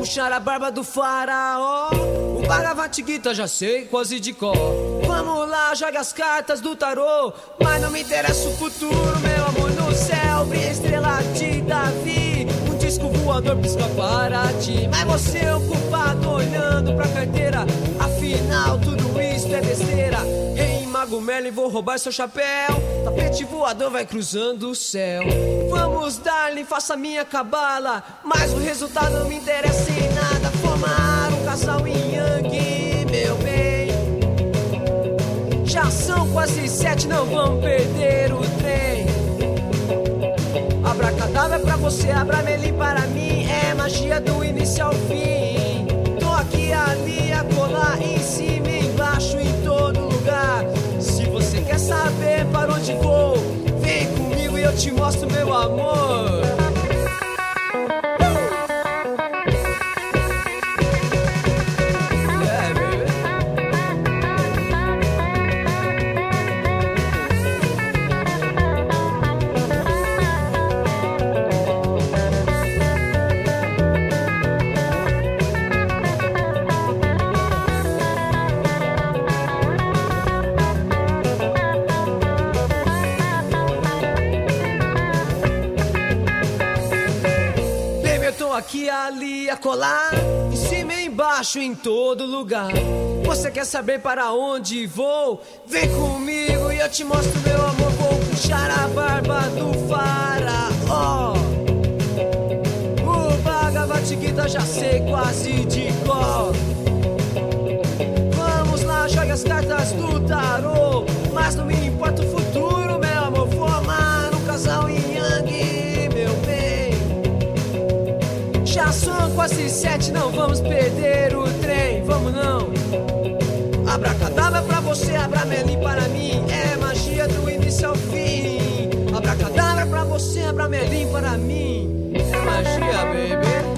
puxar a barba do faraó. O Bhagavad já sei quase de cor. Vamos lá, joga as cartas do tarô. Mas não me interessa o futuro, meu amor no céu. Brilha estrela de Davi. Um disco voador pisca para ti. Mas você é o culpado olhando pra carteira. Afinal, tudo isso é besteira. Ei, Mago Merlin, vou roubar seu chapéu. Tapete voador vai cruzando o céu. Vamos, darling, faça minha cabala. Mas o resultado não me interessa em nada. Formar um casal em Yang, meu bem. Já são quase sete, não vamos perder o trem. Abracadabra pra você, abramelim para mim. É magia do início ao fim. Tô aqui, ali, acolá, em cima, embaixo, em todo lugar. Se você quer saber para onde vou, vem comigo e eu te mostro meu amor. Aqui, ali, a colar, em cima e embaixo, em todo lugar. Você quer saber para onde vou? Vem comigo e eu te mostro meu amor. Vou puxar a barba do faraó. O Bhagavad Gita já sei quase de cor. Quase sete, não vamos perder o trem, vamos não. Abracadabra pra você, abramelim para mim, é magia do início ao fim. Abracadabra pra você, abramelim para mim, é magia, baby.